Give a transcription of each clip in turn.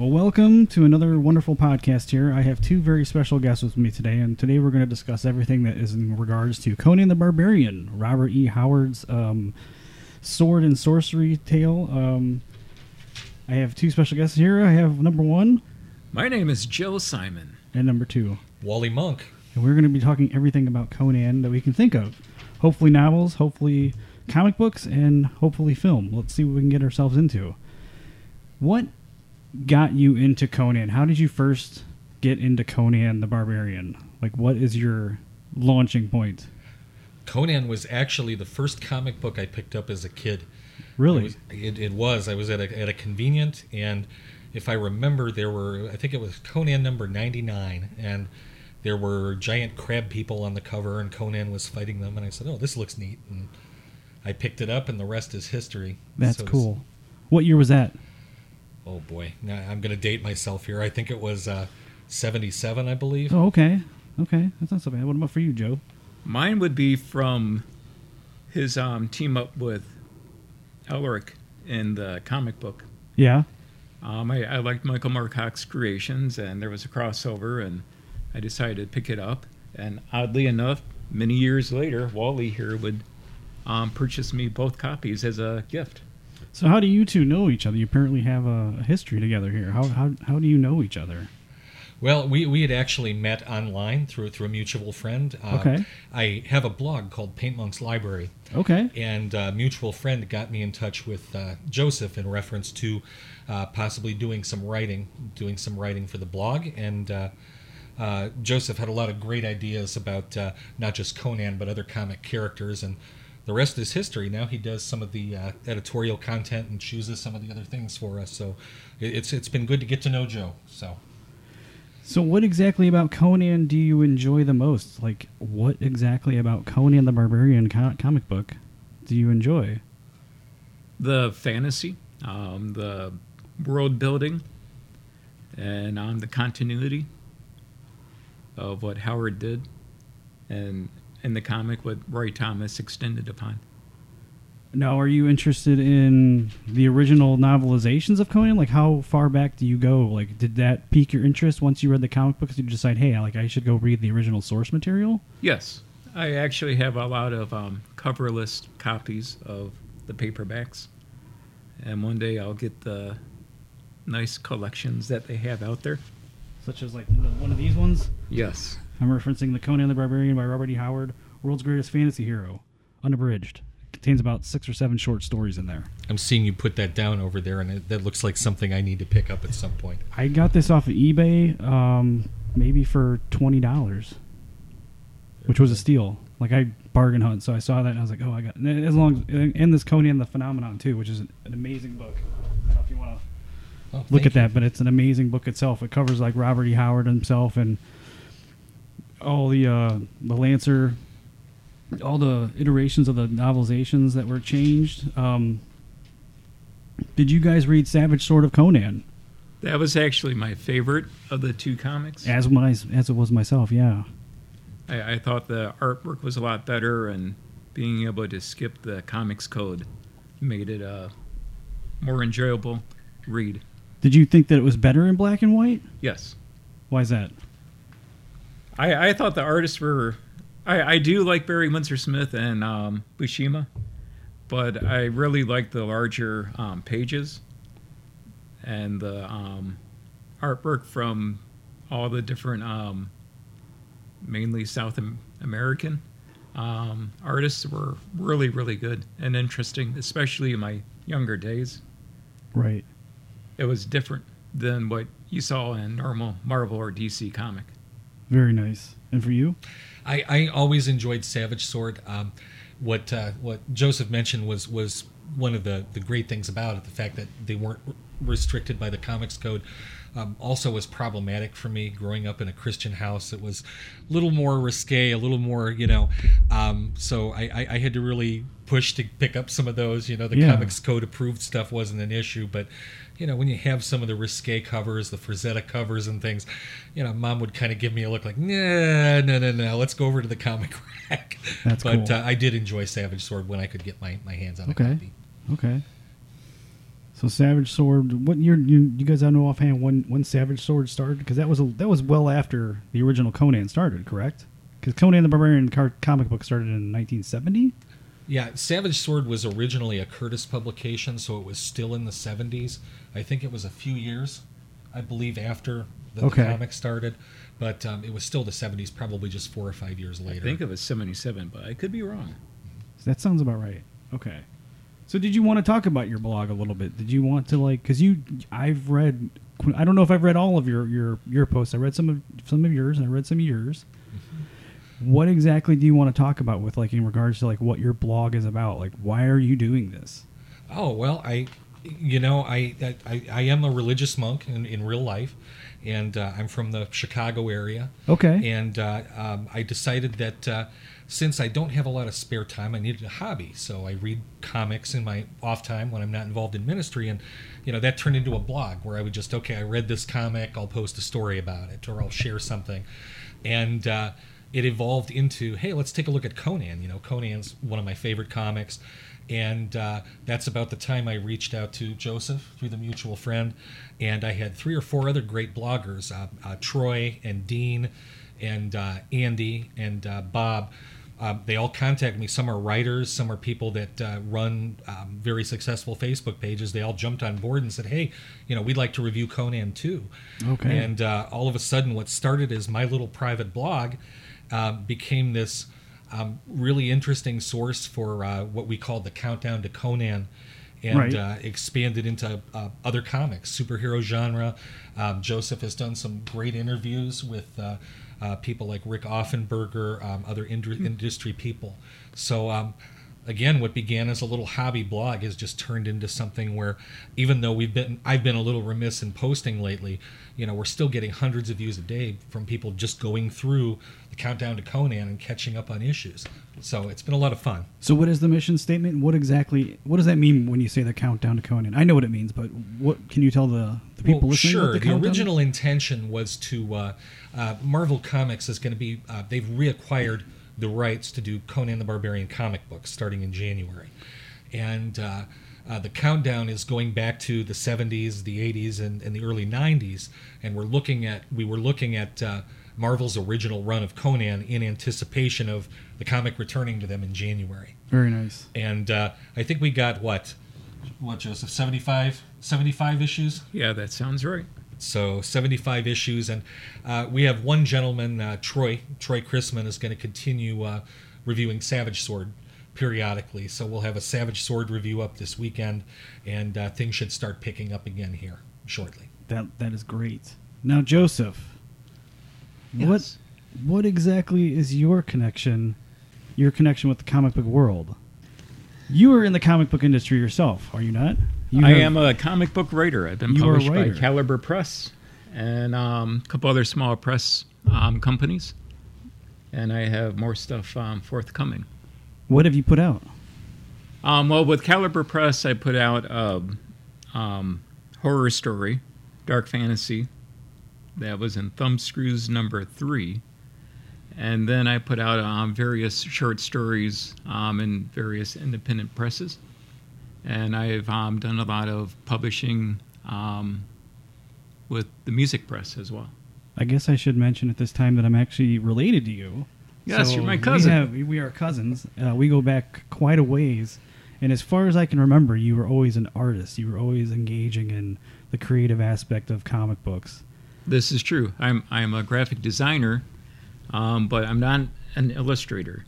Well, welcome to another wonderful podcast here. I have two very special guests with me today, and today we're going to discuss everything that is in regards to Conan the Barbarian, Robert E. Howard's um, sword and sorcery tale. Um, I have two special guests here. I have number one My name is Joe Simon. and number two. Wally Monk. And we're going to be talking everything about Conan that we can think of. Hopefully, novels, hopefully, comic books, and hopefully, film. Let's see what we can get ourselves into. What got you into Conan? How did you first get into Conan the Barbarian? Like, what is your launching point? Conan was actually the first comic book I picked up as a kid. Really? It was. It, it was. I was at a, at a convenient, and if I remember, there were, I think it was Conan number 99, and there were giant crab people on the cover, and Conan was fighting them, and I said, oh, this looks neat. And I picked it up, and the rest is history. That's So cool. What year was that? Oh, boy. Now, I'm going to date myself here. I think it was uh, 77, I believe. Oh, okay. Okay. That's not so bad. What about for you, Joe? Mine would be from his um, team up with Elric in the comic book. Yeah. Um, I, I liked Michael Moorcock's creations, and there was a crossover, and I decided to pick it up. And oddly enough, many years later, Wally here would um, purchase me both copies as a gift. So, how do you two know each other? You apparently have a, history together here. How, how, how do you know each other? Well, we, we had actually met online through through a mutual friend. Uh, Okay. I have a blog called Paint Monk's Library, Okay. and a mutual friend got me in touch with uh, Joseph in reference to uh, possibly doing some writing, doing some writing for the blog, and. Uh, uh, Joseph had a lot of great ideas about uh, not just Conan but other comic characters, and the rest is history. Now he does some of the uh, editorial content and chooses some of the other things for us. So it- it's it's been good to get to know Joe. So So, what exactly about Conan do you enjoy the most? Like, what exactly about Conan the Barbarian co- comic book do you enjoy? The fantasy, um, the world building, and um, the continuity of what Howard did, and in the comic what Roy Thomas extended upon. Now, are you interested in the original novelizations of Conan? Like, how far back do you go? Like, did that pique your interest once you read the comic books? Did you decide, hey, like I should go read the original source material? Yes, I actually have a lot of um, coverless copies of the paperbacks, and one day I'll get the nice collections that they have out there. Such as like one of these ones. Yes. I'm referencing the Conan the Barbarian by Robert E. Howard, world's greatest fantasy hero, unabridged. Contains about six or seven short stories in there. I'm seeing you put that down over there, and it, that looks like something I need to pick up at some point. I got this off of eBay, um, maybe for twenty dollars, which was a steal. Like I bargain hunt, so I saw that and I was like, oh, I got. and As long as and this Conan the Phenomenon too, which is an, an amazing book. I don't know if you want to Oh, look at you. that, but it's an amazing book itself. It covers like Robert E. Howard himself and all the uh, the Lancer, all the iterations of the novelizations that were changed. Um, did you guys read Savage Sword of Conan? That was actually my favorite of the two comics. As my as it was myself, yeah. I, I thought the artwork was a lot better, and being able to skip the comics code made it a more enjoyable read. Did you think that it was better in black and white? Yes. Why is that? I, I thought the artists were. I, I do like Barry Windsor Smith and um, Buscema, but I really like the larger um, pages and the um, artwork from all the different, um, mainly South American um, artists were really, really good and interesting, especially in my younger days. Right. It was different than what you saw in normal Marvel or DC comic. Very nice. And for you? I, I always enjoyed Savage Sword. Um, what uh, what Joseph mentioned was was one of the, the great things about it, the fact that they weren't restricted by the comics code. Um, also was problematic for me growing up in a Christian house. It was a little more risque, a little more, you know. Um, so I, I, I had to really push to pick up some of those. You know, the Yeah. comics code approved stuff wasn't an issue, but you know, when you have some of the risque covers, the Frazetta covers and things, you know, mom would kind of give me a look like, nah, no, no, no, let's go over to the comic rack. That's but cool. uh, I did enjoy Savage Sword when I could get my, my hands on a copy. Okay. So Savage Sword. What year? You, you guys don't know offhand when when Savage Sword started? Because that was a, that was well after the original Conan started, correct? Because Conan the Barbarian car, comic book started in 1970. Yeah, Savage Sword was originally a Curtis publication, so it was still in the 70s. I think it was a few years, I believe, after the, Okay. the comic started, but um, it was still the 70s, probably just four or five years later. I think it was 77, but I could be wrong. That sounds about right. Okay. So did you want to talk about your blog a little bit? Did you want to like because you I've read I don't know if I've read all of your your your posts. I read some of some of yours and I read some of yours. Mm-hmm. What exactly do you want to talk about with like in regards to like what your blog is about? Like why are you doing this? Oh well, I, you know, I I, I am a religious monk in, in real life, and uh, I'm from the Chicago area. Okay. And uh, um, I decided that uh, since I don't have a lot of spare time, I needed a hobby. So I read comics in my off time when I'm not involved in ministry, and you know that turned into a blog where I would just okay, I read this comic, I'll post a story about it, or I'll share something, and. Uh, it evolved into hey let's take a look at conan you know conan's one of my favorite comics and uh, that's about the time i reached out to joseph through the mutual friend. And i had three or four other great bloggers uh, uh, troy and dean and uh, andy and uh, bob. Uh, they all contact me. Some are writers some are people that uh, run um, very successful facebook pages. They all jumped on board and said hey you know we'd like to review conan too. Okay. and uh, all of a sudden what started as my little private blog um, became this um, really interesting source for uh, what we call the countdown to Conan, and Right. uh, expanded into uh, other comics, superhero genre. Um, Joseph has done some great interviews with uh, uh, people like Rik Offenberger, um, other indru- industry people. So. Again, what began as a little hobby blog has just turned into something where, even though we've been, I've been a little remiss in posting lately. You know, we're still getting hundreds of views a day from people just going through the countdown to Conan and catching up on issues. So it's been a lot of fun. So what is the mission statement? What exactly what does that mean when you say the countdown to Conan? I know what it means, but what can you tell the, the people well, listening? sure. what The, original intention was to uh, uh, Marvel Comics is going to be uh, they've reacquired the rights to do Conan the Barbarian comic books starting in January, and uh, uh, the countdown is going back to the 70s, the 80s, and, and the early 90s, and we're looking at we were looking at. Uh, Marvel's original run of Conan in anticipation of the comic returning to them in January. Very nice. And uh, I think we got what, what Joseph, 75, 75 issues? Yeah, that sounds right. So 75 issues, and uh, we have one gentleman, uh, Troy. Troy Chrisman is going to continue uh, reviewing Savage Sword periodically. So we'll have a Savage Sword review up this weekend, and uh, things should start picking up again here shortly. That that is great. Now, Joseph, Yes. what what exactly is your connection? Your connection with the comic book world? You are in the comic book industry yourself, are you not? You I have- am a comic book writer. I've been You are a published by. Caliber Press and um, a couple other small press um, companies. And I have more stuff um, forthcoming. What have you put out? Um, well, with Caliber Press, I put out a um, horror story, dark fantasy. That was in Thumbscrews number three. And then I put out um, various short stories um, in various independent presses. And I've um, done a lot of publishing um, with the music press as well. I guess I should mention at this time that I'm actually related to you. Yes, you're my cousin. We, have, we are cousins. Uh, we go back quite a ways. And as far as I can remember, you were always an artist. You were always engaging in the creative aspect of comic books. This is true. I'm I'm a graphic designer, um, but I'm not an illustrator.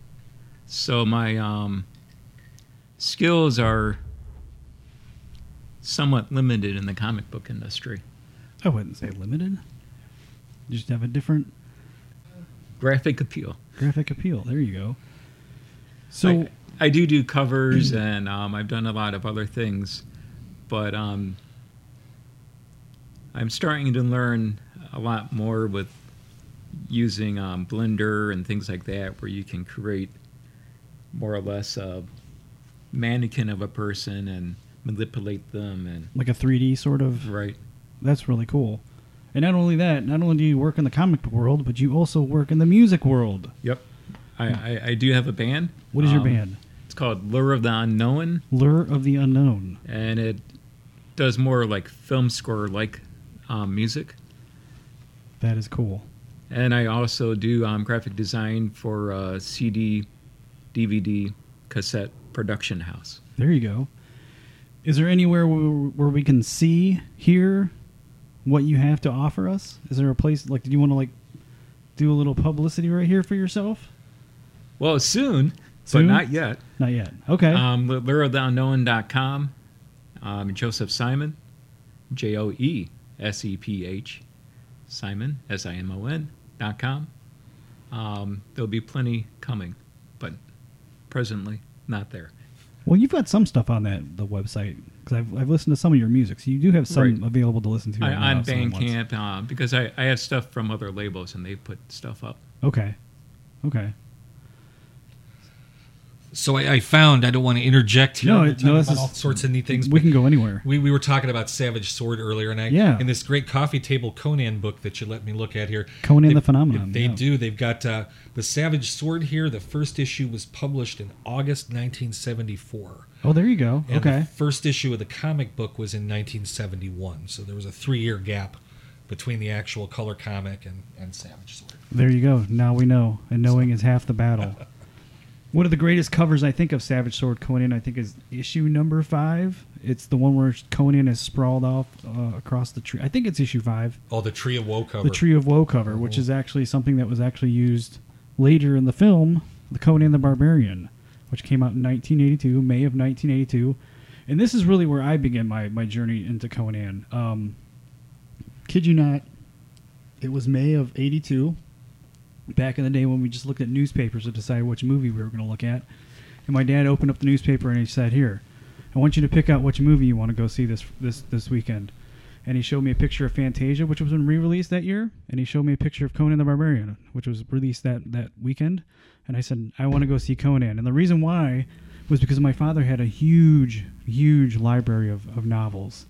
So my um, skills are somewhat limited in the comic book industry. I wouldn't say limited. You just have a different Graphic appeal. graphic appeal. There you go. So, I, I do do covers, and um, I've done a lot of other things, but um, I'm starting to learn a lot more with using um, Blender and things like that, where you can create more or less a mannequin of a person and manipulate them, and like a 3D sort of. right. That's really cool. And not only that, not only do you work in the comic book world, but you also work in the music world. Yep. I, I, I do have a band. What is your Um, band? It's called Lure of the Unknown. Lure of the Unknown. and it does more like film score like um, music. That is cool. And I also do um, graphic design for uh, CD, DVD, cassette production house. There you go. Is there anywhere where, we can see, here what you have to offer us? Is there a place like? Did you want to like do a little publicity right here for yourself? Well, soon, Soon? but not yet. Not yet. Okay. Um. Um, Joseph Simon, J O E S E P H, Simon, S I M O N, dot com. Um, there'll be plenty coming, but presently not there. Well, you've got some stuff on that the website because I've, I've listened to some of your music, so you do have some Right. available to listen to. I, on if someone wants. Bandcamp uh, because I, I have stuff from other labels and they put stuff up. Okay. Okay. So I, I found I don't want to interject here. No, it- no, this is- all sorts of neat things. We can go anywhere. We, we were talking about Savage Sword earlier, and I Yeah. in this great coffee table Conan book that you let me look at here. Conan they- the Phenomenon, They yeah. do. They've got uh, the Savage Sword here. The first issue was published in August 1974. Oh, there you go. And okay. the first issue of the comic book was in 1971. So there was a three-year gap between the actual color comic and, and Savage Sword. There you go. Now we know, and knowing is half the battle. One of the greatest covers I think of Savage Sword Conan, I think, is issue number five. It's the one where Conan is sprawled off uh, across the tree. I think it's issue five, Oh, the Tree of Woe cover. the Tree of Woe cover, which is actually something that was actually used later in the film, the Conan the Barbarian, which came out in 1982, May of 1982. And this is really where I began my, my journey into Conan. Um, kid you not, it was May of 82, back in the day when we just looked at newspapers to decide which movie we were going to look at. And my dad opened up the newspaper and he said, "Here, I want you to pick out which movie you want to go see this this this weekend." And he showed me a picture of Fantasia, which was in re-released that year, and he showed me a picture of Conan the Barbarian, which was released that that weekend. And I said, "I want to go see Conan." And the reason why was because my father had a huge, huge library of, of novels,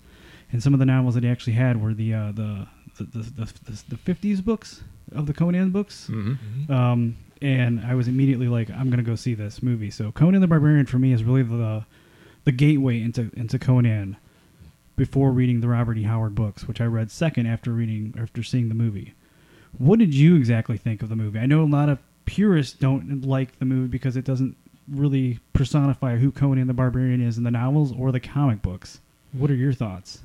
and some of the novels that he actually had were the uh, the the the, the, the 50s books of the Conan books. Mm-hmm. Um, and I was immediately like, I'm gonna go see this movie. So Conan the Barbarian for me is really the the gateway into into Conan before reading the Robert E. Howard books, which I read second after reading after seeing the movie. What did you exactly think of the movie? I know a lot of purists don't like the movie because it doesn't really personify who Conan the Barbarian is in the novels or the comic books. What are your thoughts?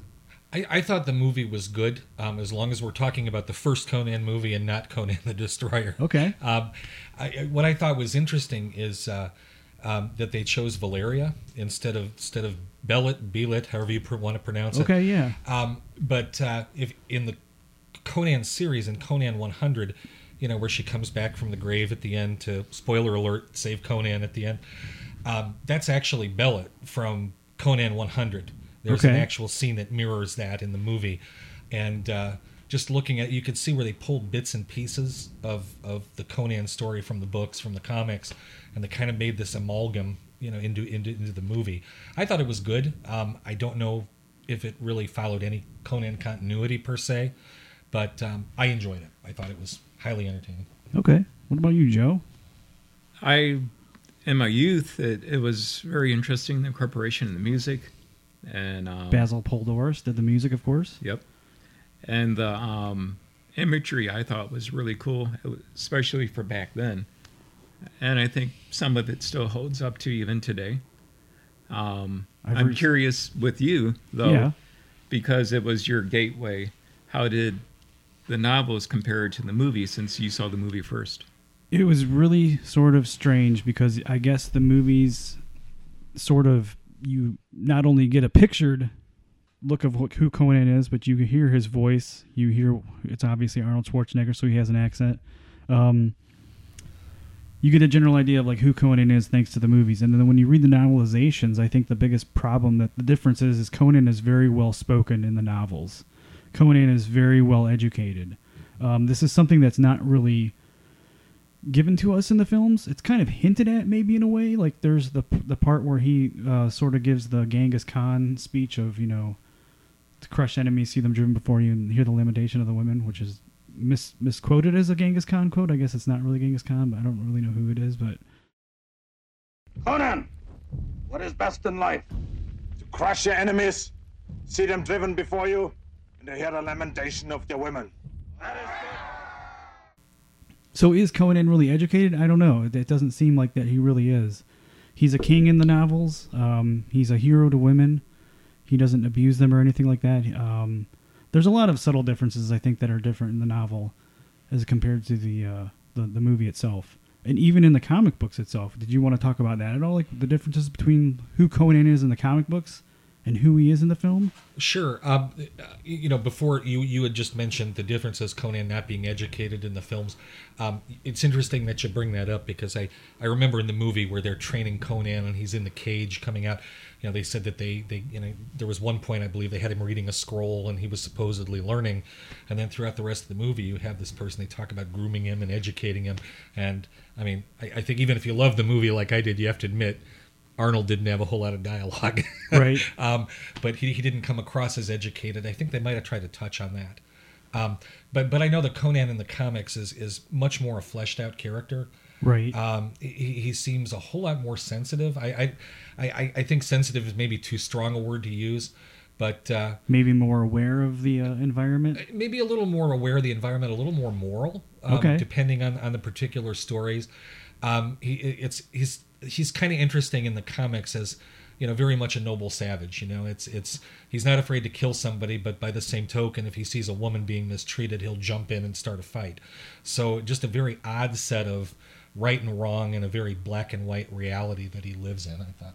I, I thought the movie was good, um, as long as we're talking about the first Conan movie and not Conan the Destroyer. Okay. Um, I, what I thought was interesting is uh, um, that they chose Valeria instead of instead of Belit, Belit, however you pr- want to pronounce it. Okay, yeah. Um, but uh, if in the Conan series in Conan 100, you know where she comes back from the grave at the end to spoiler alert save Conan at the end. Um, that's actually Belit from Conan 100. There's an actual scene that mirrors that in the movie, and uh, just looking at you could see where they pulled bits and pieces of of the Conan story from the books, from the comics, and they kind of made this amalgam, you know, into into, into the movie. I thought it was good. Um, I don't know if it really followed any Conan continuity per se, but um, I enjoyed it. I thought it was highly entertaining. Okay. What about you, Joe? I, in my youth, it, it was very interesting the incorporation of the music, and um, Basil Poledouris did the music, of course. Yep, and the um, imagery I thought was really cool, especially for back then, and I think some of it still holds up to even today. Um, I'm curious with you though, Yeah. because it was your gateway. How did the novels compare to the movie since you saw the movie first? It was really sort of strange because I guess the movies sort of you not only get a pictured look of who Conan is, but you hear his voice. You hear it's obviously Arnold Schwarzenegger, so he has an accent. Um, you get a general idea of like who Conan is thanks to the movies, and then when you read the novelizations, I think the biggest problem that the difference is is Conan is very well spoken in the novels. Conan is very well educated. Um, this is something that's not really given to us in the films. It's kind of hinted at, maybe in a way. Like there's the the part where he uh, sort of gives the Genghis Khan speech of you know, to crush enemies, see them driven before you, and hear the lamentation of the women, which is mis- misquoted as a Genghis Khan quote. I guess it's not really Genghis Khan, but I don't really know who it is. But Conan, what is best in life? To crush your enemies See them driven before you, and to hear the lamentation of their women. So is Conan really educated? I don't know. It doesn't seem like that he really is. He's a king in the novels. Um, he's a hero to women. He doesn't abuse them or anything like that. Um, there's a lot of subtle differences I think that are different in the novel as compared to the uh, the, the movie itself, and even in the comic books itself. Did you want to talk about that at all? Like the differences between who Conan is in the comic books and who he is in the film? Sure. Um, you know, before you you had just mentioned the differences Conan not being educated in the films. Um, it's interesting that you bring that up because I I remember in the movie where they're training Conan and he's in the cage coming out. You know, they said that they they you know there was one point I believe they had him reading a scroll and he was supposedly learning, and then throughout the rest of the movie you have this person they talk about grooming him and educating him, and I mean I, I think even if you love the movie like I did, you have to admit Arnold didn't have a whole lot of dialogue. Right. um, but he, he didn't come across as educated. I think they might have tried to touch on that. Um, but but I know that Conan in the comics is is much more a fleshed out character. Right. Um, he, he seems a whole lot more sensitive. I I, I, I think sensitive is maybe too strong a word to use, but uh, Maybe more aware of the uh, environment. maybe a little more aware of the environment, a little more moral, um, Okay. depending on, on the particular stories. Um, he it's he's he's kind of interesting in the comics as you know very much a noble savage. You know, it's it's he's not afraid to kill somebody, but by the same token, if he sees a woman being mistreated, he'll jump in and start a fight. So just a very odd set of right and wrong and a very black and white reality that he lives in. I thought.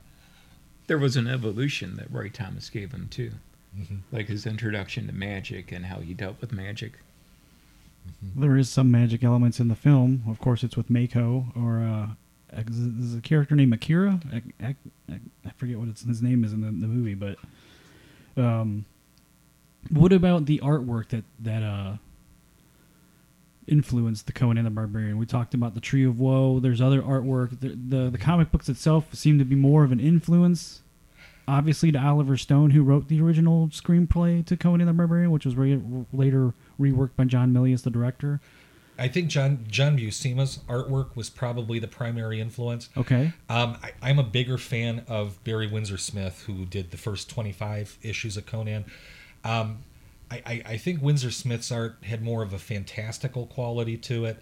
There was an evolution that Roy Thomas gave him too, Mhm. like his introduction to magic and how he dealt with magic. There is some magic elements in the film. Of course, it's with Mako or uh, is a character named Akiro. Ak- Ak- Ak- I forget what his name is in the, the movie, but um, what about the artwork that that uh influenced the Conan and the Barbarian? We talked about the Tree of Woe. There's other artwork. The the, the comic books itself seem to be more of an influence. Obviously, to Oliver Stone, who wrote the original screenplay to Conan and the Barbarian, which was re- later reworked by John Milius, the director. I think John John Buscema's artwork was probably the primary influence. Okay. Um, I, I'm a bigger fan of Barry Windsor Smith, who did the first 25 issues of Conan. Um, I, I, I think Windsor Smith's art had more of a fantastical quality to it.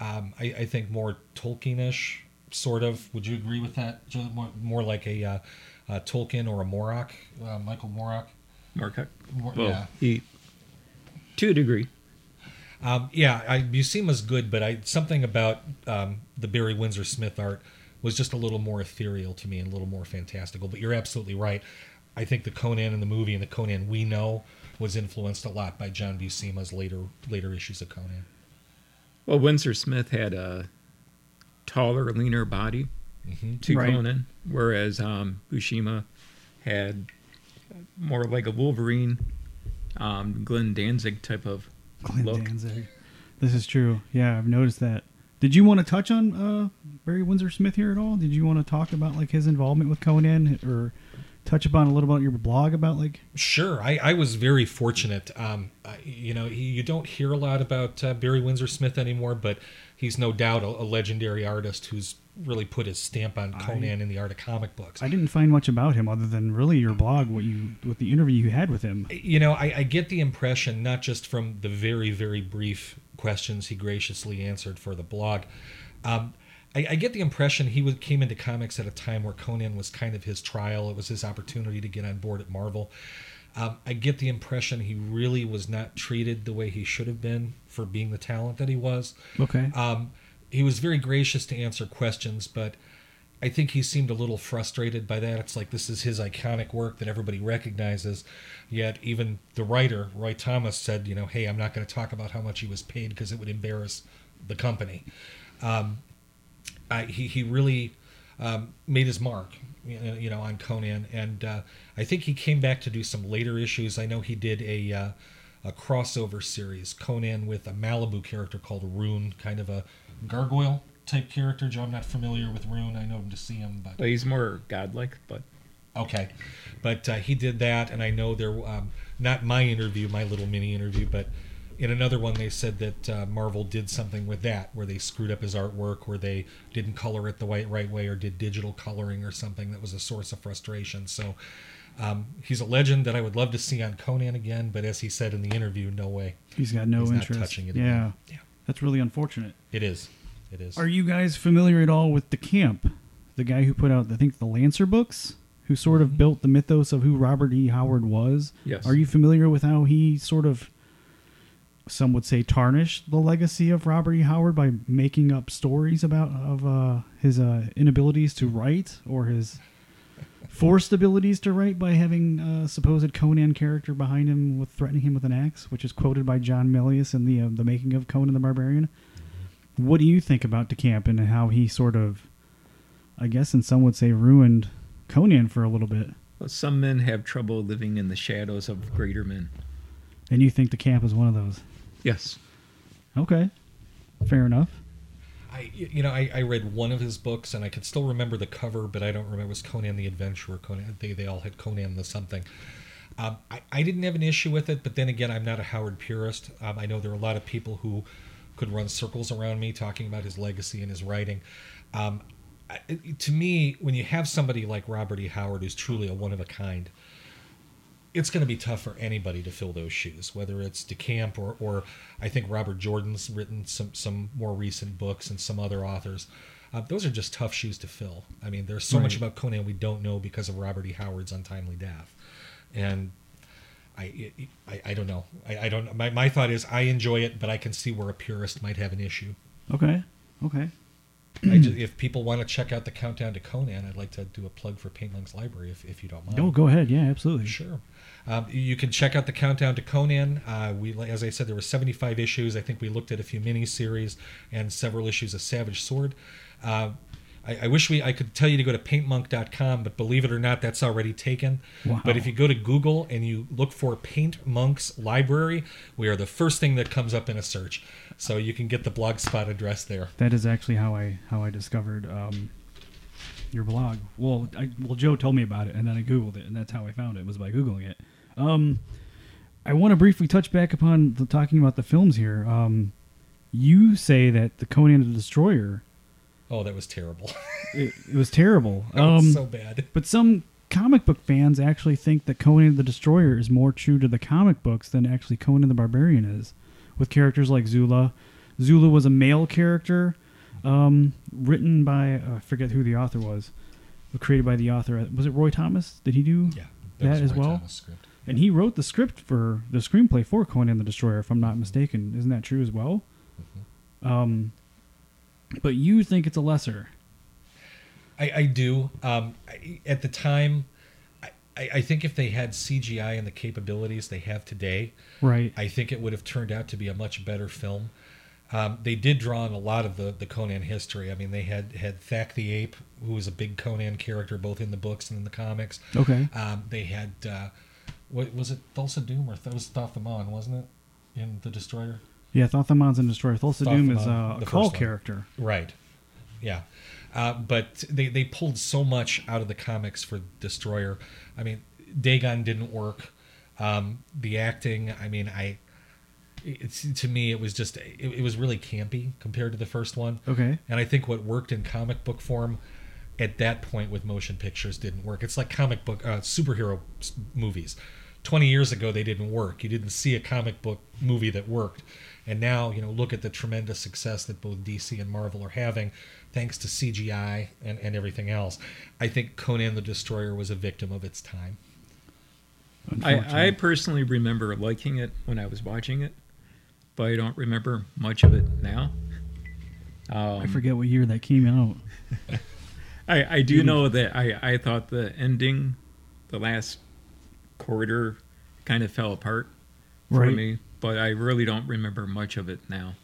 Um, I, I think more Tolkienish, sort of. Would you agree with that? Just More, more like a, uh, a Tolkien or a Morak, uh, Michael Morak. Moorcock. Mor- Well, yeah. he, to a degree. Um, yeah, I, Buscema's good, but I something about um, the Barry Windsor Smith art was just a little more ethereal to me and a little more fantastical. But you're absolutely right. I think the Conan in the movie and the Conan we know was influenced a lot by John Buscema's later later issues of Conan. Well, Windsor Smith had a taller, leaner body hmm to Right. Conan, whereas um, Buscema had more like a Wolverine, um, Glenn Danzig type of Glenn look. Danzig. This is true. Yeah, I've noticed that. Did you want to touch on uh, Barry Windsor Smith here at all? Did you want to talk about like his involvement with Conan or touch upon a little bit about your blog about like Sure, I, I was very fortunate. Um, I, you know, he, you don't hear a lot about uh, Barry Windsor Smith anymore, but he's no doubt a, a legendary artist who's really put his stamp on I- Conan in the art of comic books. I didn't find much about him other than really your blog, what you with the interview you had with him. you know, I, I get the impression, not just from the very, very brief questions he graciously answered for the blog, um, I, I get the impression he was, came into comics at a time where Conan was kind of his trial. It was his opportunity to get on board at Marvel. Um, I get the impression he really was not treated the way he should have been for being the talent that he was. Okay. Um, he was very gracious to answer questions, but I think he seemed a little frustrated by that. It's like this is his iconic work that everybody recognizes, yet even the writer Roy Thomas said, you know, hey, I'm not going to talk about how much he was paid because it would embarrass the company. Um, I, he he really um, made his mark, you know, on Conan, and uh, I think he came back to do some later issues. I know he did a uh, a crossover series, Conan with a Malibu character called Rune, kind of a gargoyle type character. Joe, I'm not familiar with Rune. I know him to see him, but Well, he's more godlike, but Okay, but uh, he did that, and I know there. Um, not my interview, my little mini interview, but in another one they said that uh, Marvel did something with that, where they screwed up his artwork, where they didn't color it the right right way, or did digital coloring or something that was a source of frustration. So. Um, he's a legend that I would love to see on Conan again, but as he said in the interview, no way. He's got no He's not interest. touching it yeah. again. Yeah. That's really unfortunate. It is. It is. Are you guys familiar at all with DeCamp? The guy who put out, I think, the Lancer books, who sort of built the mythos of who Robert E. Howard was. Yes. Are you familiar with how he sort of, some would say, tarnished the legacy of Robert E. Howard by making up stories about of uh, his uh, inabilities to write or his forced abilities to write by having a supposed Conan character behind him with threatening him with an axe, which is quoted by John Milius in the uh, the making of Conan the Barbarian. What do you think about DeCamp and how he sort of, I guess, and some would say, ruined Conan for a little bit? Well, some men have trouble living in the shadows of greater men. And you think DeCamp is one of those? Yes. Okay, fair enough. I, you know, I, I read one of his books, and I can still remember the cover, but I don't remember. It was Conan the Adventurer. Conan. They they all had Conan the something. Um, I, I didn't have an issue with it, but then again, I'm not a Howard purist. Um, I know there are a lot of people who could run circles around me talking about his legacy and his writing. Um, to me, when you have somebody like Robert E. Howard, who's truly a one of a kind, it's going to be tough for anybody to fill those shoes, whether it's DeCamp or, or I think Robert Jordan's written some, some more recent books and some other authors. Uh, those are just tough shoes to fill. I mean, there's so much about Conan we don't know because of Robert E. Howard's untimely death. And I, I, I don't know. I, I don't. My, my thought is I enjoy it, but I can see where a purist might have an issue. Okay, okay. I just, if people want to check out the countdown to Conan, I'd like to do a plug for Paint Monk's Library if, if you don't mind. Oh, go ahead. Yeah, absolutely. Sure. Um, you can check out the countdown to Conan. Uh, we, as I said, there were 75 issues. I think we looked at a few mini-series and several issues of Savage Sword. Uh, I, I wish we I could tell you to go to paintmonk.com, but believe it or not, that's already taken. Wow. But if you go to Google and you look for Paint Monk's Library, we are the first thing that comes up in a search. So you can get the blogspot address there. That is actually how I how I discovered um, your blog. Well, I, well, Joe told me about it, and then I googled it, and that's how I found it was by googling it. Um, I want to briefly touch back upon the talking about the films here. Um, you say that the Conan the Destroyer Oh, that was terrible. it, it was terrible. that was Um, so bad. but some comic book fans actually think that Conan the Destroyer is more true to the comic books than actually Conan the Barbarian is, with characters like Zula. Zula was a male character, um, written by uh, I forget who the author was, but created by the author. Was it Roy Thomas? Did he do Yeah, that was as Roy well? Thomas' script. And he wrote the script for the screenplay for Conan the Destroyer, if I'm not mistaken. Isn't that true as well? Mm-hmm. Um, but you think it's a lesser. I, I do. Um, I, at the time, I, I think if they had CGI and the capabilities they have today, Right. I think it would have turned out to be a much better film. Um, they did draw on a lot of the, the Conan history. I mean, they had had Thak the Ape, who was a big Conan character both in the books and in the comics. Okay. Um, they had uh, what was it, Thulsa Doom or that was Thoth-Amon, wasn't it, in the Destroyer? Yeah, Thoth-Amon's in Destroyer. Thulsa Doom is uh, a Kull character. Right. Yeah. Uh, but they, they pulled so much out of the comics for Destroyer. I mean, Dagoth didn't work. Um, the acting, I mean, I it's to me it was just it, it was really campy compared to the first one. Okay. And I think what worked in comic book form at that point with motion pictures didn't work. It's like comic book uh, superhero movies. 20 years ago they didn't work. You didn't see a comic book movie that worked. And now, you know, look at the tremendous success that both DC and Marvel are having thanks to CGI and, and everything else. I think Conan the Destroyer was a victim of its time. I, I personally remember liking it when I was watching it, but I don't remember much of it now. Um, I forget what year that came out. I, I do know that I, I thought the ending, the last quarter, kind of fell apart for Right. me, but I really don't remember much of it now.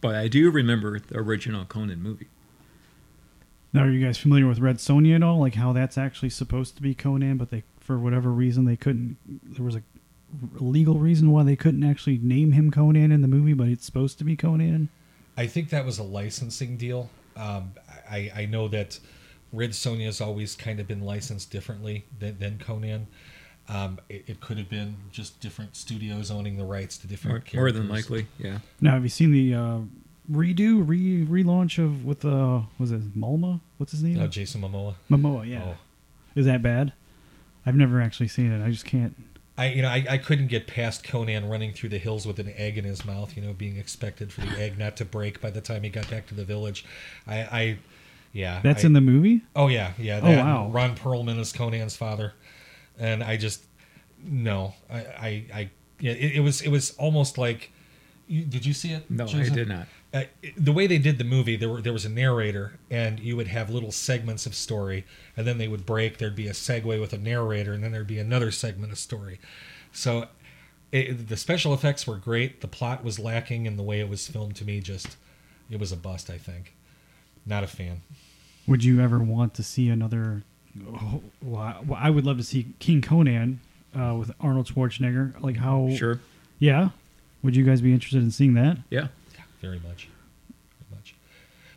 But I do remember the original Conan movie. Now, are you guys familiar with Red Sonja at all? Like how that's actually supposed to be Conan, but they, for whatever reason, they couldn't. There was a legal reason why they couldn't actually name him Conan in the movie, but it's supposed to be Conan. I think that was a licensing deal. Um, I, I know that Red Sonja has always kind of been licensed differently than, than Conan. Um, it, it could have been just different studios owning the rights to different More, characters. more than likely, yeah. Now, have you seen the uh, redo, re relaunch of with uh, was it Malma? What's his name? Uh, Jason Momoa. Momoa. Yeah. Oh, Is that bad? I've never actually seen it. I just can't. I you know I, I couldn't get past Conan running through the hills with an egg in his mouth. You know, being expected for the egg not to break by the time he got back to the village. I, I yeah. That's I- in the movie. Oh yeah, yeah. Oh, wow. Ron Perlman is Conan's father, and I just no. I I, I yeah. It, it was it was almost like. You, did you see it? No, I did not. uh, the way they did the movie, there were there was a narrator, and you would have little segments of story, and then they would break. There'd be a segue with a narrator, and then there'd be another segment of story. So, it, the special effects were great. The plot was lacking, and the way it was filmed to me, just it was a bust. I think, not a fan. Would you ever want to see another? Oh, well, I- well, I would love to see King Conan uh, with Arnold Schwarzenegger. Like how? Sure. Yeah. Would you guys be interested in seeing that? Yeah. Yeah, very much, very much.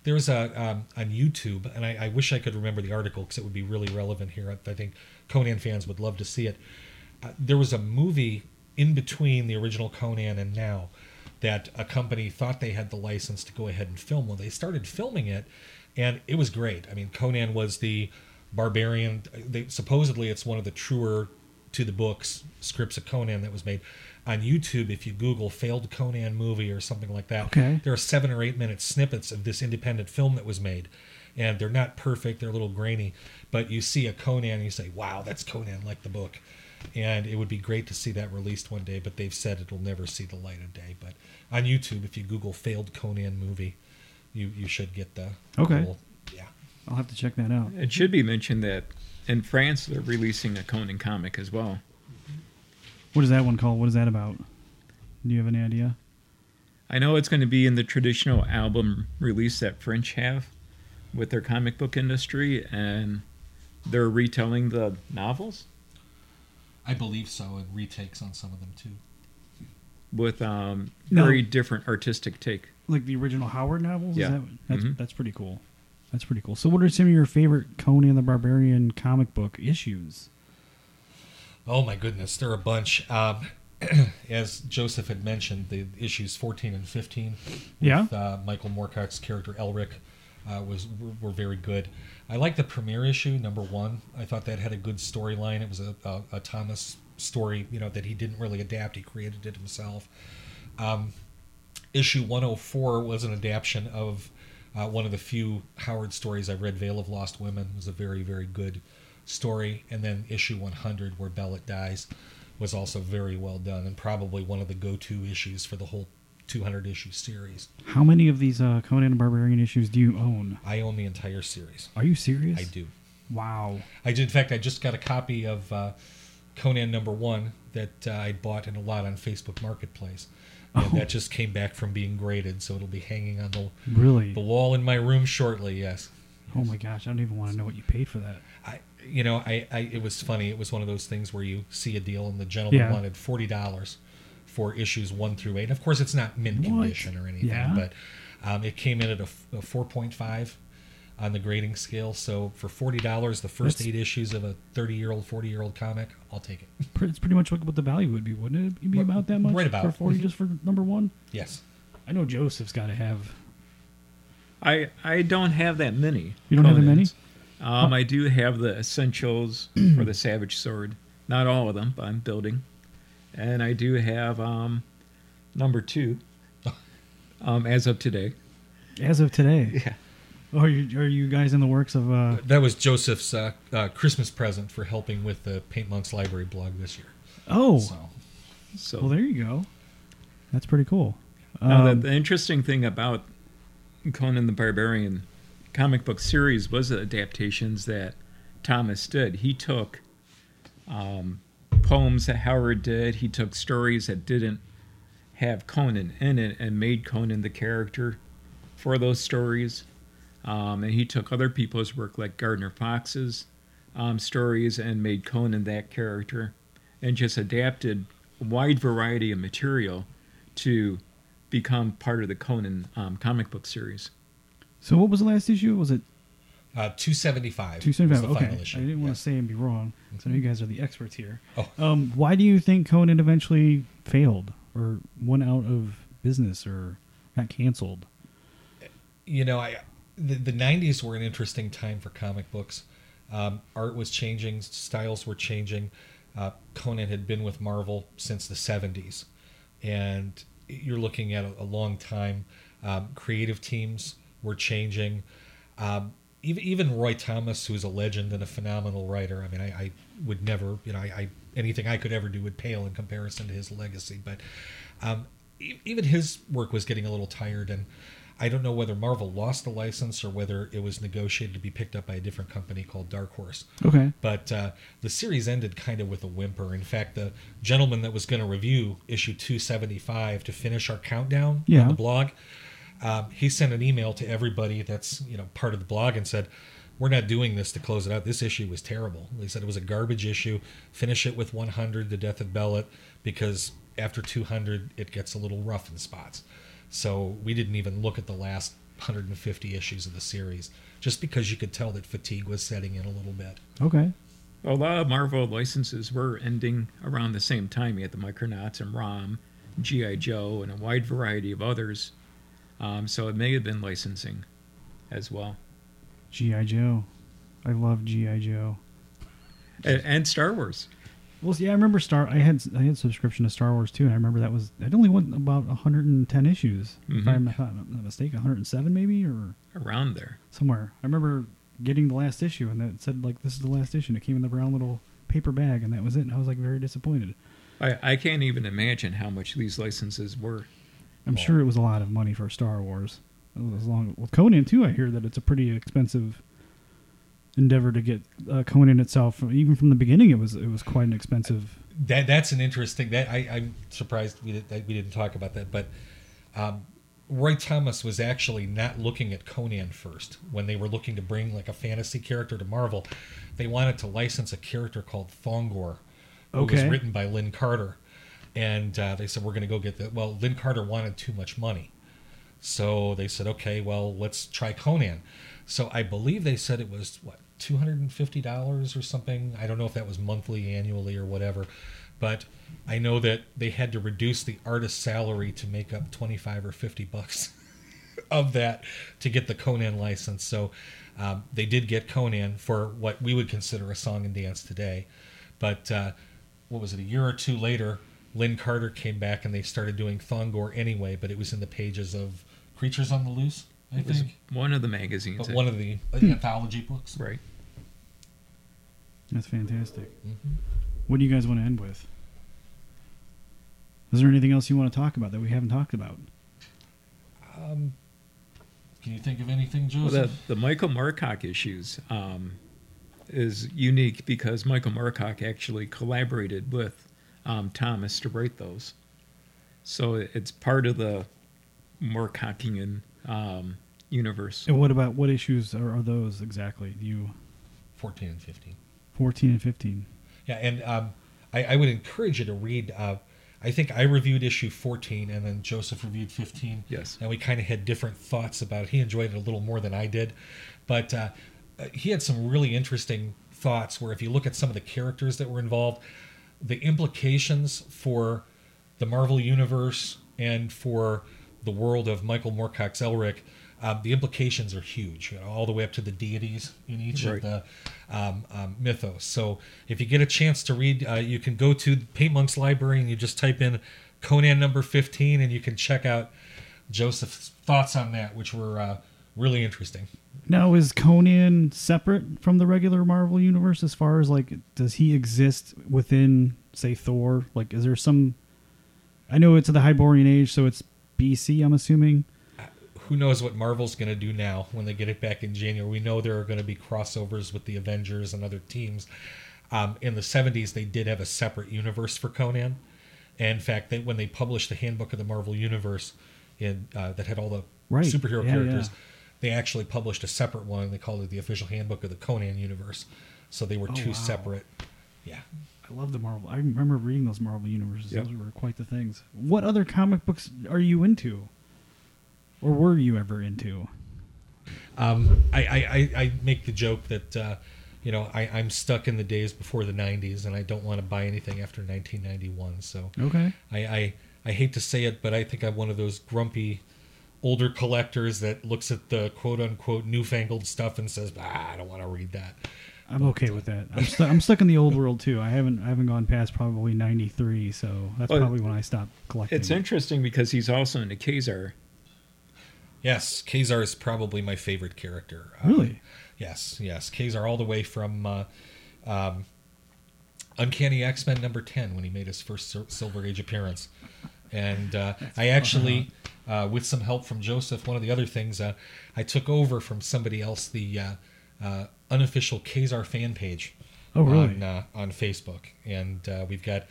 There was a um, on YouTube, and I, I wish I could remember the article because it would be really relevant here. I, I think Conan fans would love to see it. Uh, there was a movie in between the original Conan and now that a company thought they had the license to go ahead and film. Well, they started filming it, and it was great. I mean, Conan was the barbarian. They, supposedly, it's one of the truer to the books scripts of Conan that was made. On YouTube, if you Google failed Conan movie or something like that, Okay. there are seven or eight minute snippets of this independent film that was made. And they're not perfect, they're a little grainy, but you see a Conan and you say, wow, that's Conan like the book. And it would be great to see that released one day, but they've said it'll never see the light of day. But on YouTube, if you Google failed Conan movie, you, you should get the. Okay. I'll have to check that out. It should be mentioned that in France they're releasing a Conan comic as well. What is that one called? What is that about? Do you have any idea? I know it's going to be in the traditional album release that French have with their comic book industry, and they're retelling the novels I believe so, and retakes on some of them too. with um, No. very different artistic take. Like the original Howard novels? Yeah. Is that, that's Mhm. that's pretty cool. That's pretty cool. So, what are some of your favorite Conan the Barbarian comic book issues? Oh my goodness, there are a bunch. Um, as Joseph had mentioned, the issues 14 and 15 with Yeah. uh, Michael Moorcock's character Elric uh, was were, very good. I like the premiere issue, number one. I thought that had a good storyline. It was a, a, a Thomas story, you know, that he didn't really adapt. He created it himself. Um, issue 104 was an adaptation of uh, one of the few Howard stories I've read. Vale of Lost Women was a very, very good story. And then issue 100, where Belit dies, was also very well done and probably one of the go-to issues for the whole 200 issue series. How many of these uh, Conan the Barbarian issues do you own? I own the entire series. Are you serious? I do. Wow. I did. In fact, I just got a copy of uh, Conan number one that uh, I bought in a lot on Facebook Marketplace. And Oh. that just came back from being graded, so it'll be hanging on the, Really? the wall in my room shortly. Yes. Oh my gosh, I don't even want to know what you paid for that. I, you know, I, I, it was funny. It was one of those things where you see a deal and the gentleman Yeah. wanted forty dollars for issues one through eight. And of course, it's not mint What? condition or anything, Yeah. but um, it came in at a, a four point five on the grading scale. So for forty dollars, the first That's- eight issues of a thirty-year-old, forty-year-old comic, I'll take it. It's pretty much what the value would be, wouldn't it? Be Right- about that much right about. for forty just for number one. Yes. I know Joseph's got to have. I I don't have that many. You don't have that many? Conans. Um, I do have the essentials for the Savage Sword. Not all of them, but I'm building. And I do have um, number two um, as of today. As of today, Yeah. Oh, are you are you guys in the works of? uh That was Joseph's uh, uh, Christmas present for helping with the Paint Monks Library blog this year. Oh, So So well, there you go. That's pretty cool. Now, Um, the, the interesting thing about Conan the Barbarian comic book series was the adaptations that Thomas did. He took um, poems that Howard did, he took stories that didn't have Conan in it and made Conan the character for those stories. Um, and he took other people's work, like Gardner Fox's um, stories, and made Conan that character and just adapted a wide variety of material to become part of the Conan um, comic book series. so, what was the last issue? Was it uh, 275. two was the? Okay, final issue. I didn't want Yes. to say and be wrong. So I know you guys are the experts here. Oh. Um, why do you think Conan eventually failed or went out of business or got canceled? you know, I the, the '90s were an interesting time for comic books. Um, art was changing, styles were changing. Uh, Conan had been with Marvel since the 70s, and you're looking at a, a long time. Um, creative teams were changing. Um, even even Roy Thomas, who's a legend and a phenomenal writer. I mean, I, I would never, you know, I, I anything I could ever do would pale in comparison to his legacy. But um, even his work was getting a little tired, and I don't know whether Marvel lost the license or whether it was negotiated to be picked up by a different company called Dark Horse. Okay. But uh, the series ended kind of with a whimper. In fact, the gentleman that was going to review issue 275 to finish our countdown Yeah. on the blog, um, he sent an email to everybody that's you know part of the blog and said, "We're not doing this to close it out. This issue was terrible." He said it was a garbage issue. Finish it with 100, the death of Belit, because after 200 it gets a little rough in spots. So we didn't even look at the last 150 issues of the series, just because you could tell that fatigue was setting in a little bit. Okay. A lot of Marvel licenses were ending around the same time. You had the Micronauts and ROM, G.I. Joe, and a wide variety of others. Um, so it may have been licensing as well. GI Joe. I love GI Joe. And, and Star Wars. Well, see, I remember Star. I had I had subscription to Star Wars too, and I remember that was it only went about 110 issues, if Mhm. I'm not, mistaken, 107 maybe or Around there. somewhere. I remember getting the last issue, and it said like this is the last issue, and it came in the brown little paper bag, and that was it. And I was like very disappointed. I, I can't even imagine how much these licenses were. I'm Well- sure it was a lot of money for Star Wars. As long with Conan too, I hear that it's a pretty expensive endeavor to get uh, Conan itself. Even from the beginning, it was it was quite an expensive. That that's an interesting. That I, I'm surprised we did, that we didn't talk about that. But um, Roy Thomas was actually not looking at Conan first when they were looking to bring like a fantasy character to Marvel. They wanted to license a character called Thongor, who was written by Lin Carter, and uh, they said we're going to go get that. Well, Lin Carter wanted too much money, so they said, okay, well let's try Conan. So I believe they said it was what two hundred and fifty dollars or something. I don't know if that was monthly, annually, or whatever, but I know that they had to reduce the artist's salary to make up twenty five or fifty bucks of that to get the Conan license. So um, they did get Conan for what we would consider a song and dance today, but uh, what was it? A year or two later, Lin Carter came back and they started doing Thongor anyway, but it was in the pages of Creatures on the Loose, I It think. one of the magazines. But one of the anthology books. right. That's fantastic. Mhm. What do you guys want to end with? Is there anything else you want to talk about that we haven't talked about? Um, can you think of anything, Well, Joseph? the, the Michael Moorcock issues um, is unique because Michael Moorcock actually collaborated with um, Thomas to write those. So it's part of the Moorcockian um, universe. And what about what issues are, are those exactly? Do you 14 and 15. 14 and 15? Yeah, and um, I, I would encourage you to read. Uh, I think I reviewed issue 14, and then Joseph reviewed 15. Yes. And we kind of had different thoughts about it. He enjoyed it a little more than I did. But uh, uh, he had some really interesting thoughts where, if you look at some of the characters that were involved, the implications for the Marvel Universe and for the world of Michael Moorcock's Elric, um, the implications are huge, you know, all the way up to the deities in each Right. of the um, um, mythos. So if you get a chance to read, uh, you can go to Paint Monk's library and you just type in Conan number 15 and you can check out Joseph's thoughts on that, which were uh, really interesting. Now, is Conan separate from the regular Marvel universe as far as like, does he exist within, say, Thor? Like, is there some. I know it's the Hyborian Age, so it's BC, I'm assuming. Who knows what Marvel's going to do now when they get it back in January? We know there are going to be crossovers with the Avengers and other teams. Um, in the 70s, they did have a separate universe for Conan. And in fact, they, when they published the Handbook of the Marvel Universe in, uh, that had all the Right. superhero Yeah, characters, yeah. they actually published a separate one. They called it the official Handbook of the Conan Universe. So they were Oh, two wow. separate. Yeah. I love the Marvel. I remember reading those Marvel universes. Yep. Those were quite the things. What other comic books are you into? Or were you ever into? Um, I, I, I, I make the joke that, uh, you know, I, I'm stuck in the days before the 90s and I don't want to buy anything after 1991. So Okay. I, I, I hate to say it, but I think I'm one of those grumpy older collectors that looks at the quote unquote newfangled stuff and says, ah, I don't want to read that. I'm okay with that. I'm, stu- I'm stuck in the old world too. I haven't I haven't gone past probably '93, so that's Well, probably when I stopped collecting. It's interesting because he's also into Kazar. Yes, Kazar is probably my favorite character. Uh, Really? Yes, yes. Kazar all the way from uh, um, Uncanny X Men number 10 when he made his first Silver Age appearance. And uh, I actually, uh, with some help from Joseph, one of the other things, uh, I took over from somebody else the uh, uh, unofficial Kazar fan page Oh, really? on, uh, on Facebook. And uh, we've got,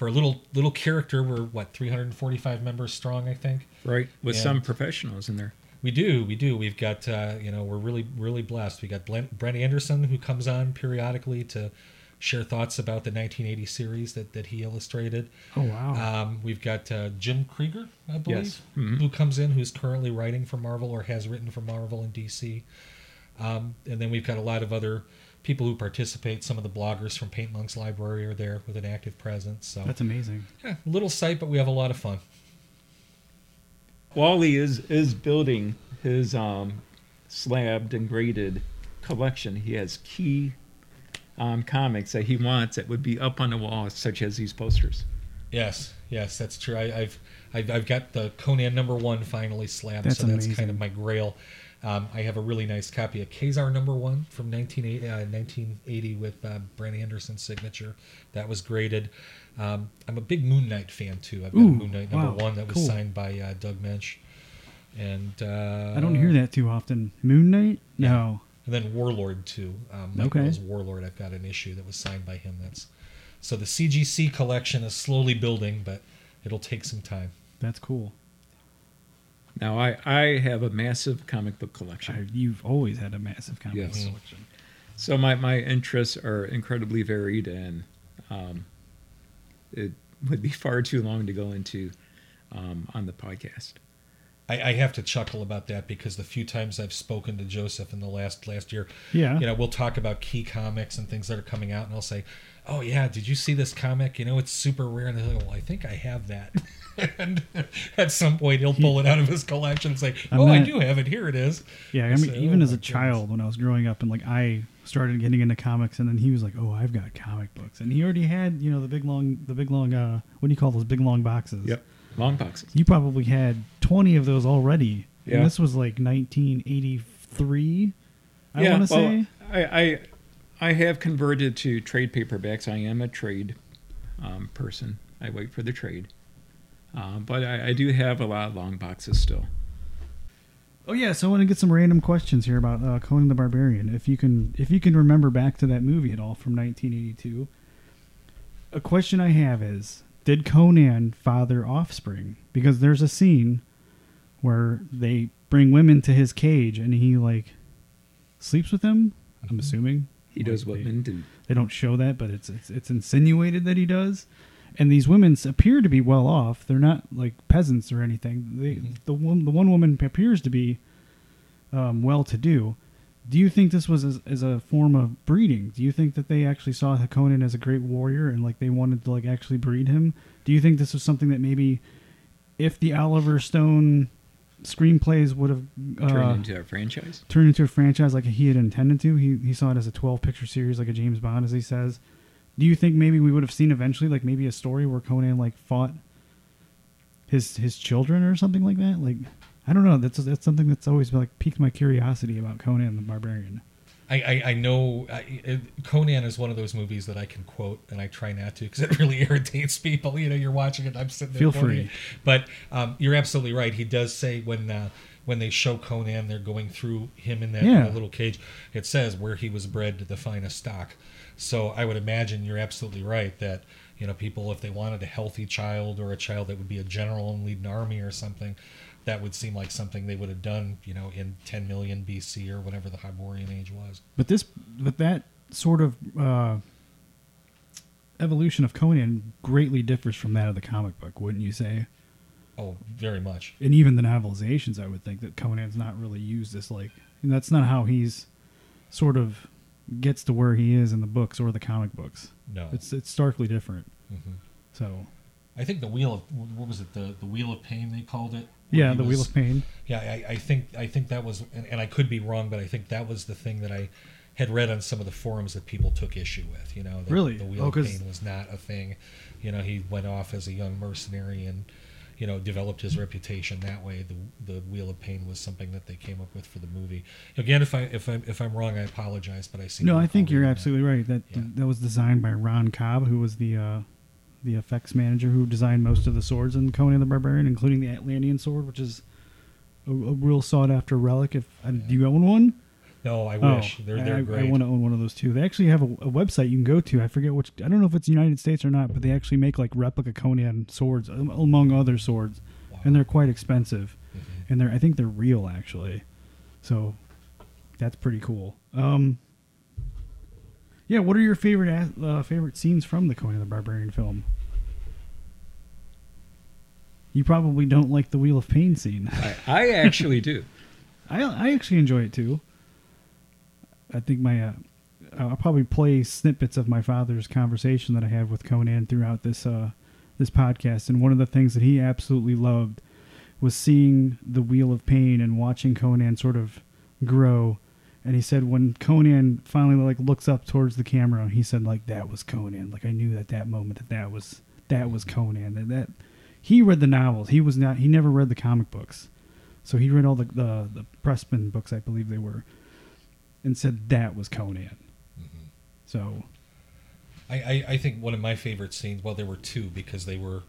for a little little character, we're what, 345 members strong, I think? Right, with Yeah. some professionals in there. We do, we do. We've got, uh, you know, we're really, really blessed. We got Brent, Anderson who comes on periodically to share thoughts about the 1980 series that, that he illustrated. oh wow. Um, we've got uh, Jim Krueger, I believe, Yes. Mhm. who comes in, who's currently writing for Marvel or has written for Marvel and DC. Um, and then we've got a lot of other people who participate. Some of the bloggers from Paint Monk's Library are there with an active presence. So, that's amazing. yeah, little site, but we have a lot of fun. Wally is is building his um, slabbed and graded collection. He has key um, comics that he wants that would be up on the wall, such as these posters. Yes, yes, that's true. I, I've, I've I've got the Conan number one finally slabbed, That's so that's amazing. kind of my grail. Um, I have a really nice copy of Kazar number one from 1980, uh, 1980 with uh, Brent Anderson's signature. That was graded. Um, I'm a big Moon Knight fan too. I've got Ooh, Moon Knight number wow, one that was cool. signed by uh, Doug Moench, and uh, I don't hear that too often. Moon Knight? No. And then Warlord too. Um, Mike Okay. Warlord. I've got an issue that was signed by him. That's so the CGC collection is slowly building, but it'll take some time. That's cool. Now, I, I have a massive comic book collection. I, you've always had a massive comic book collection. So my, my interests are incredibly varied, and um, it would be far too long to go into um, on the podcast. I, I have to chuckle about that because the few times I've spoken to Joseph in the last last year, Yeah. you know, we'll talk about key comics and things that are coming out, and I'll say, "Oh yeah, did you see this comic? You know, it's super rare." And they're like, "Well, I think I have that." and at some point, he'll pull it out of his collection and say, I'm "Oh, I do have it. Here it is." Yeah, I I mean, say, even "Oh as my a child, when I was growing up, and like I started getting into comics, and then he was like, "Oh, I've got comic books," and he already had, you know, the big long, the big long, uh, what do you call those big long boxes? Yep. Long boxes. You probably had twenty of those already. Yeah. And this was like 1983. I yeah, want to well, say. I, I I have converted to trade paperbacks. I am a trade um, person. I wait for the trade, uh, but I, I do have a lot of long boxes still. Oh yeah, so I want to get some random questions here about uh, Conan the Barbarian. If you can, if you can remember back to that movie at all from 1982. A question I have is: Did Conan father offspring? Because there's a scene where they bring women to his cage and he like sleeps with them. I'm assuming He does Like, what they- men do. They don't show that, but it's it's, it's insinuated that he does. And these women appear to be well off. They're not like peasants or anything. They, Mhm. The one the one woman appears to be um, well to do. Do you think this was as, as a form of breeding? Do you think that they actually saw Conan as a great warrior and like they wanted to like actually breed him? Do you think this was something that maybe if the Oliver Stone screenplays would have Turned uh, into a franchise. turned into a franchise like he had intended to. He he saw it as a twelve picture series, like a James Bond, as he says. Do you think maybe we would have seen eventually, like maybe a story where Conan like fought his his children or something like that? Like I don't know. That's that's something that's always like piqued my curiosity about Conan the Barbarian. I, I, I know I, Conan is one of those movies that I can quote, and I try not to because it really irritates people. You know, you're watching it, I'm sitting there. Feel free. it. But um, you're absolutely right. He does say when uh, when they show Conan, they're going through him in that, Yeah. that little cage. It says where he was bred to the finest stock. So I would imagine you're absolutely right that you know people, if they wanted a healthy child or a child that would be a general and lead an army or something. That would seem like something they would have done, you know, in 10 million BC or whatever the Hyborian age was. But this, but that sort of uh, evolution of Conan greatly differs from that of the comic book, wouldn't you say? Oh, very much. and even the novelizations, I would think that Conan's not really used as like, and that's not how he's sort of gets to where he is in the books or the comic books. No. It's it's starkly different. Mhm. So I think the wheel of what was it the the wheel of pain they called it. Yeah, the Wheel of Pain. Yeah, I, I think I think that was, and, and I could be wrong, but I think that was the thing that I had read on some of the forums that people took issue with. You know, that Really? the Wheel Oh, of Pain was not a thing. You know, he went off as a young mercenary and you know developed his reputation that way. The the Wheel of Pain was something that they came up with for the movie. Again, if I if I if I'm wrong, I apologize, but I see. No, I think you're absolutely right. That Yeah. that was designed by Ron Cobb, who was the uh, the effects manager who designed most of the swords in Conan the Barbarian, including the Atlantean sword, which is a, a real sought after relic. If uh, do you own one? No, I Oh, wish they're they're I, great. I want to own one of those too. They actually have a, a website you can go to. I forget which. I don't know if it's United States or not, but they actually make like replica Conan swords, um, among other swords, and they're quite expensive. Mm-hmm. And they're I think they're real actually, so that's pretty cool. Um, yeah, what are your favorite uh, favorite scenes from the Conan the Barbarian film? You probably don't like the Wheel of Pain scene. I, I actually do. I I actually enjoy it too. I think my uh, I'll probably play snippets of my father's conversation that I had with Conan throughout this uh, this podcast, and one of the things that he absolutely loved was seeing the Wheel of Pain and watching Conan sort of grow. And he said when Conan finally like looks up towards the camera, he said like that was Conan. Like I knew at that moment that that was that was Conan. That that he read the novels. He was not. He never read the comic books. So he read all the, the the Pressman books, I believe they were, and said that was Conan. So I, I, I think one of my favorite scenes. Well, there were two because they were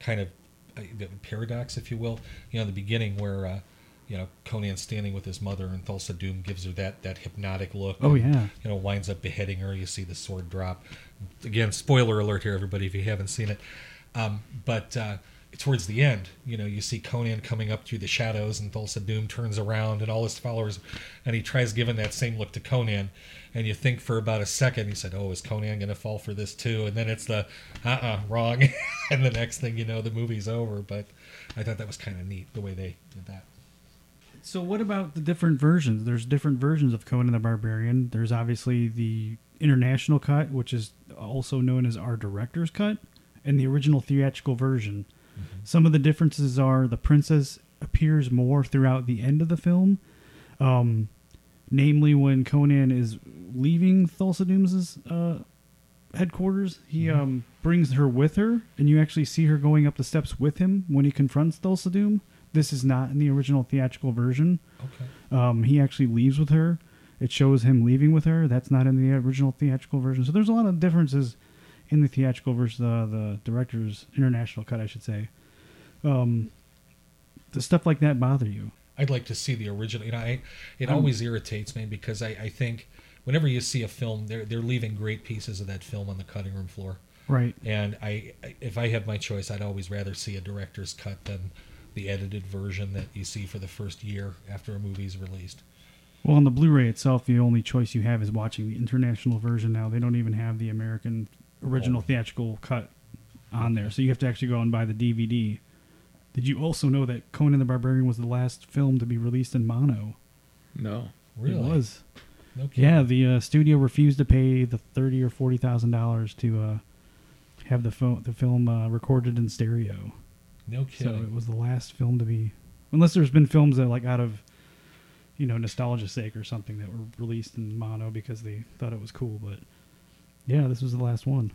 kind of uh, the paradox, if you will. You know, the beginning where uh, you know Conan's standing with his mother, and Thulsa Doom gives her that that hypnotic look. Oh, and, yeah. You know, winds up beheading her. You see the sword drop. Again, spoiler alert here, everybody, if you haven't seen it. Um, but uh, towards the end, you know, you see Conan coming up through the shadows, and Thulsa Doom turns around, and all his followers, and he tries giving that same look to Conan, and you think for about a second, he said, "Oh, is Conan going to fall for this too?" And then it's the, "Uh-uh, wrong," and the next thing you know, the movie's over. But I thought that was kind of neat the way they did that. So what about the different versions? There's different versions of Conan the Barbarian. There's obviously the international cut, which is also known as our director's cut, and the original theatrical version. Some of the differences are the princess appears more throughout the end of the film, um, namely when Conan is leaving Thulsa Doom's uh, headquarters. He um, brings her with her, and you actually see her going up the steps with him when he confronts Thulsa Doom. This is not in the original theatrical version. Okay. Um, he actually leaves with her. It shows him leaving with her. That's not in the original theatrical version. So there's a lot of differences in the theatrical versus the, the director's international cut, I should say. Um, does stuff like that bother you? I'd like to see the original. You know, I, it Um, always irritates me because I, I think whenever you see a film, they're they're leaving great pieces of that film on the cutting room floor. Right. And I, I- if I had my choice, I'd always rather see a director's cut than the edited version that you see for the first year after a movie's released. Well, on the Blu-ray itself, the only choice you have is watching the international version. Now they don't even have the American original Oh. theatrical cut on there, so you have to actually go and buy the DVD. Did you also know that Conan the Barbarian was the last film to be released in mono? No. Really? It was. No. Yeah, the uh, studio refused to pay the thirty or forty thousand dollars to uh, have the fo- the film uh, recorded in stereo. No So kidding. it was the last film to be, unless there's been films that like out of, you know, nostalgia's sake or something that were released in mono because they thought it was cool. But yeah, this was the last one.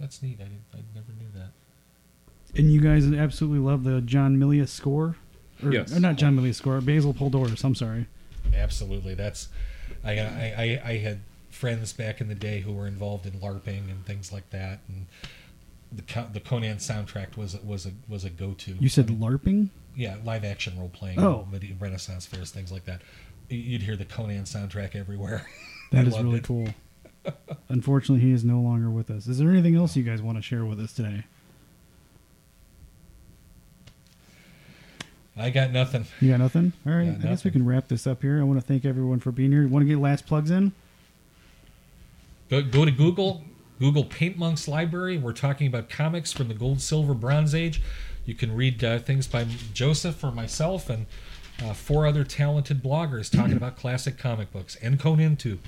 That's neat. I, didn't, I never knew that. And you guys absolutely love the John Milius score, or, Yes. or not John Milius score, Basil Poledouris. I'm sorry. Absolutely. That's I, I, I, I had friends back in the day who were involved in LARPing and things like that, and the the Conan soundtrack was was a was a go to. You said LARPing. yeah, live action role playing, Oh. Renaissance fairs, things like that. You'd hear the Conan soundtrack everywhere. That is really it. cool. Unfortunately, he is no longer with us. Is there anything else you guys want to share with us today? I got nothing. You got nothing? All right. Yeah, I guess we can wrap this up here. I want to thank everyone for being here. You Want to get last plugs in? Go, go to Google, Google Paint Monks Library. We're talking about comics from the Gold, Silver, Bronze Age. You can read uh, things by Joseph or myself and uh, four other talented bloggers talking about classic comic books and Conan too.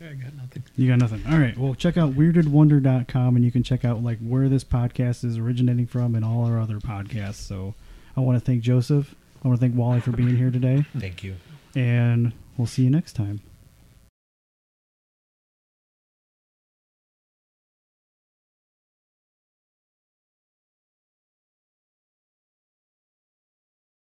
I got nothing. You got nothing. All right. Well, check out weirdedwonder.com and you can check out like where this podcast is originating from and all our other podcasts. So I want to thank Joseph. I want to thank Wally for being here today. Thank you. And we'll see you next time.